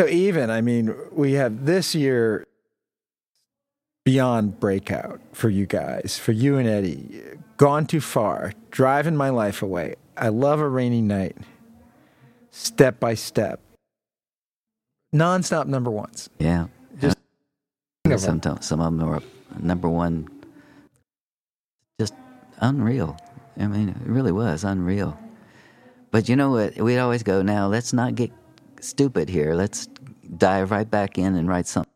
So even, I mean, we have this year beyond breakout for you guys, for you and Eddie. Gone too far, driving my life away. I love a rainy night. Step by step. Nonstop number ones. Yeah. Just of some, some of them were number one. Just unreal. I mean, it really was unreal. But you know what? We'd always go, now let's not get stupid here. Let's dive right back in and write something,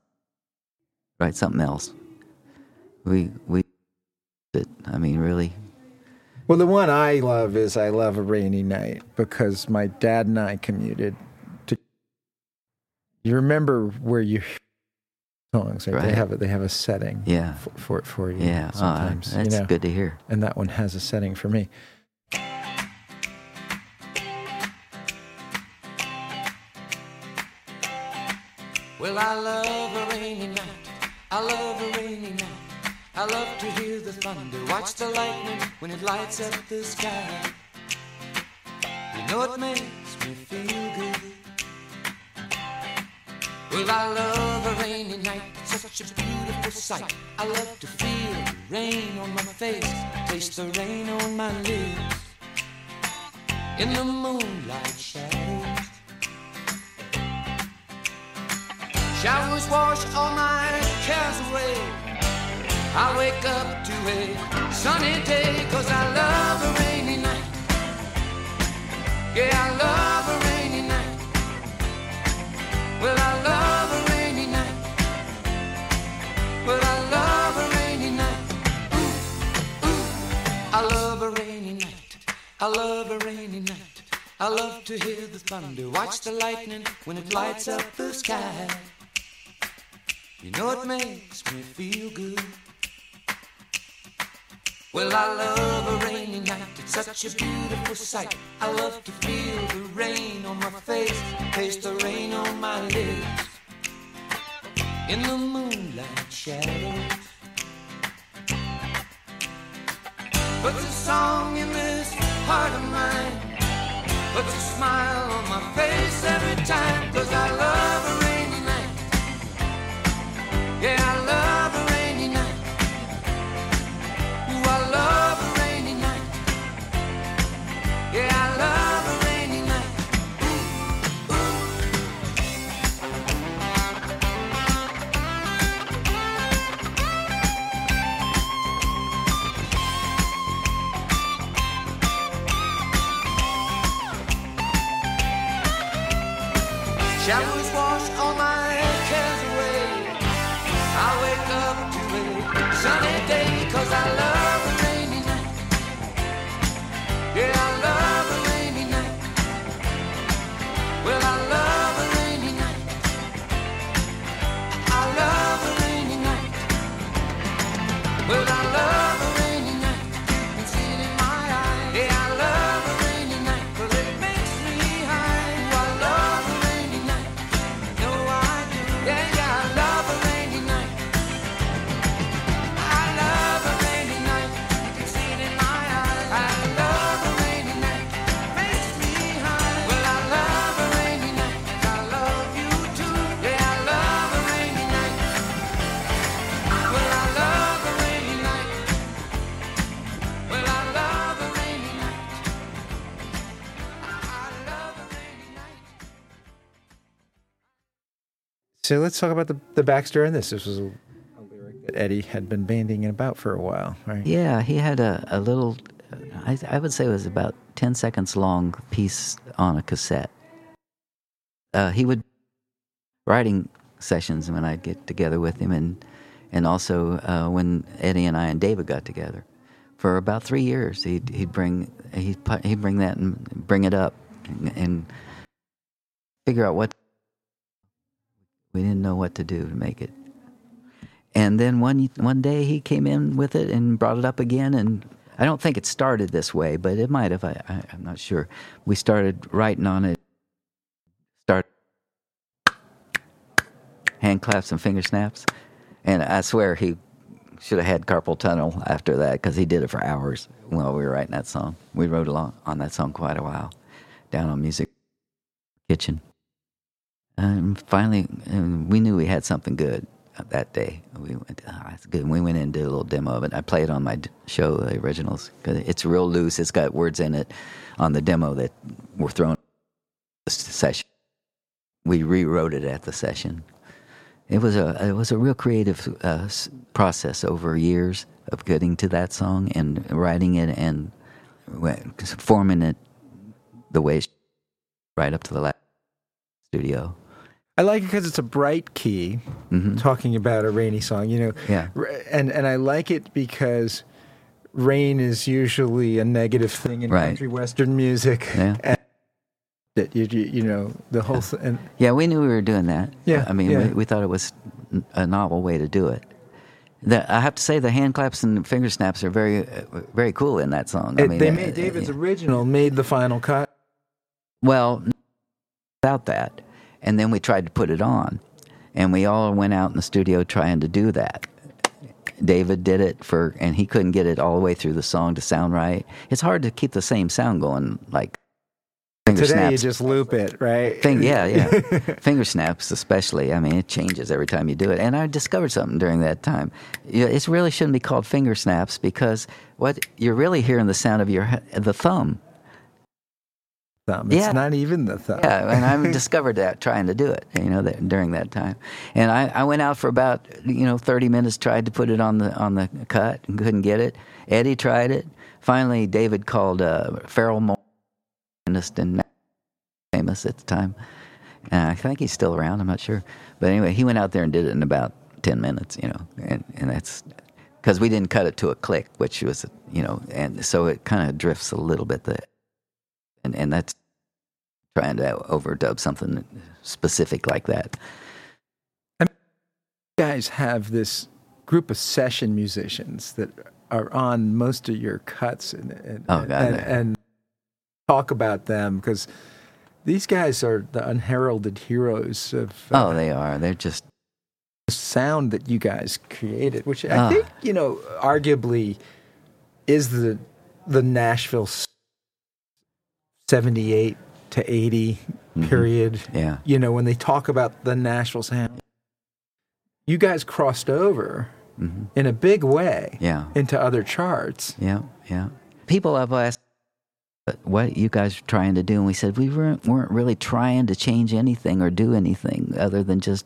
write something else. We we, I mean, really. Well, the one I love is I love a rainy night because my dad and I commuted. To, you remember where you songs right? right? They have a, they have a setting. Yeah. For for, for you. Yeah. Ah, sometimes oh, that's you know? good to hear. And that one has a setting for me. Well, I love a rainy night. I love a rainy night. I love to hear the thunder, watch the lightning when it lights up the sky. You know it makes me feel good. Well, I love a rainy night, it's such a beautiful sight. I love to feel the rain on my face, taste the rain on my lips. In the moonlight shadows. Showers wash all my cares away. I wake up to a sunny day, cause I love a rainy night. Yeah, I love a rainy night. Well, I love a rainy night. Well, I love a rainy night. Ooh, ooh. I love a rainy night. I love a rainy night. I love to hear the thunder, watch the lightning when it lights up the sky. You know it makes me feel good. Well, I love a rainy night. It's such a beautiful sight. I love to feel the rain on my face, taste the rain on my lips. In the moonlight shadows. Puts a song in this heart of mine. Puts a smile on my face every time. Cause Showers wash all my So let's talk about the, the backstory this. This was a, lyric that Eddie had been banding about for a while, right? Yeah, he had a, a little, I, I would say it was about 10 seconds long piece on a cassette. Uh, he would, writing sessions when I'd get together with him, and, and also uh, when Eddie and I and David got together. For about three years, he'd, he'd, bring, he'd, he'd bring that and bring it up and, and figure out what we didn't know what to do to make it. And then one one day he came in with it and brought it up again, and I don't think it started this way, but it might have. I, I, I'm not sure. We started writing on it. Start hand claps and finger snaps, and I swear he should have had carpal tunnel after that because he did it for hours while we were writing that song. We wrote along on that song quite a while, down on Music Kitchen. And finally, and we knew we had something good that day. We went, ah, that's good. And we went in and did a little demo of it. I played it on my show, the originals, it's real loose. It's got words in it on the demo that were thrown the session. We rewrote it at the session. It was a it was a real creative uh, process over years of getting to that song and writing it and forming it the way right up to the last studio. I like it because it's a bright key, talking about a rainy song. You know, Mm-hmm. Yeah. And and I like it because rain is usually a negative thing in Right. country western music. Yeah. And that you, you know the whole th- and Yeah, we knew we were doing that. Yeah, I mean, yeah. we, we thought it was a novel way to do it. The, I have to say, the hand claps and finger snaps are very, very cool in that song. I mean, they made David's yeah. original made the final cut. Well, about that, and then we tried to put it on, and we all went out in the studio trying to do that. David did it for, and he couldn't get it all the way through the song to sound right. It's hard to keep the same sound going, like finger Today snaps. you just loop it, right? Yeah, yeah. Finger snaps, especially. I mean, it changes every time you do it. And I discovered something during that time. It really shouldn't be called finger snaps because what you're really hearing the sound of your the thumb. Thumb. It's Yeah. not even the thumb. Yeah, and I discovered that trying to do it. You know, that, during that time. And I, I went out for about you know 30 minutes, tried to put it on the on the cut, and couldn't get it. Eddie tried it. Finally, David called uh, Farrell Morris, and famous at the time. And I think he's still around. I'm not sure, but anyway, he went out there and did it in about 10 minutes. You know, and and that's because we didn't cut it to a click, which was you know, and so it kind of drifts a little bit. The and and that's trying to overdub something specific like that. I mean, You guys have this group of session musicians that are on most of your cuts and and, Oh, God, and, and talk about them because these guys are the unheralded heroes of uh, Oh, they are. They're just The sound that you guys created, which I Ah. think you know arguably is the the Nashville seventy eight to 80 mm-hmm. period. yeah. You know when they talk about the Nashville sound, you guys crossed over mm-hmm. in a big way Yeah. into other charts. Yeah, yeah. People have asked what you guys are trying to do, and we said we weren't, weren't really trying to change anything or do anything other than just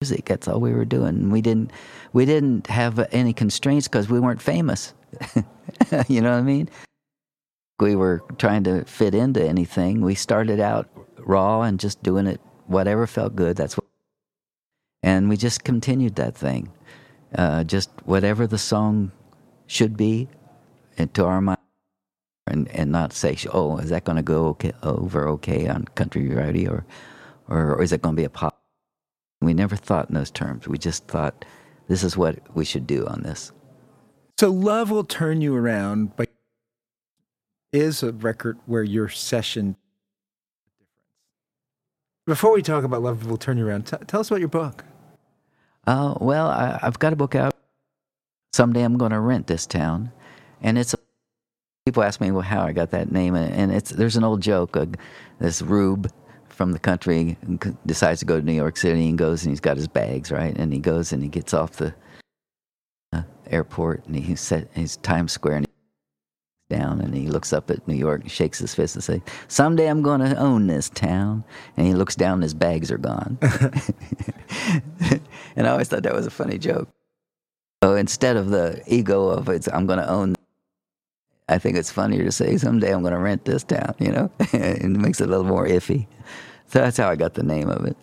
music. That's all we were doing. We didn't we didn't have any constraints because we weren't famous. you know what I mean? We were trying to fit into anything. We started out raw and just doing it whatever felt good. That's what, and we just continued that thing. Uh, just whatever the song should be into our mind and, and not say, oh, is that going to go okay, over okay on country radio or, or, or is it going to be a pop? We never thought in those terms. We just thought this is what we should do on this. So love will turn you around, but is a record where your session. Before we talk about love will turn you around, t- tell us about your book. Uh, well, I, I've got a book out. Someday I'm going to rent this town, and it's. People ask me well, how I got that name, and it's there's an old joke. Uh, this Rube from the country decides to go to New York City and goes and he's got his bags right, and he goes and he gets off the uh, airport and he's set he's Times Square down and he looks up at New York and shakes his fist and says, "Someday I'm going to own this town." And he looks down and his bags are gone. and I always thought that was a funny joke. So instead of the ego of it's I'm going to own, I think it's funnier to say someday I'm going to rent this town. You know, it makes it a little more iffy. So that's how I got the name of it.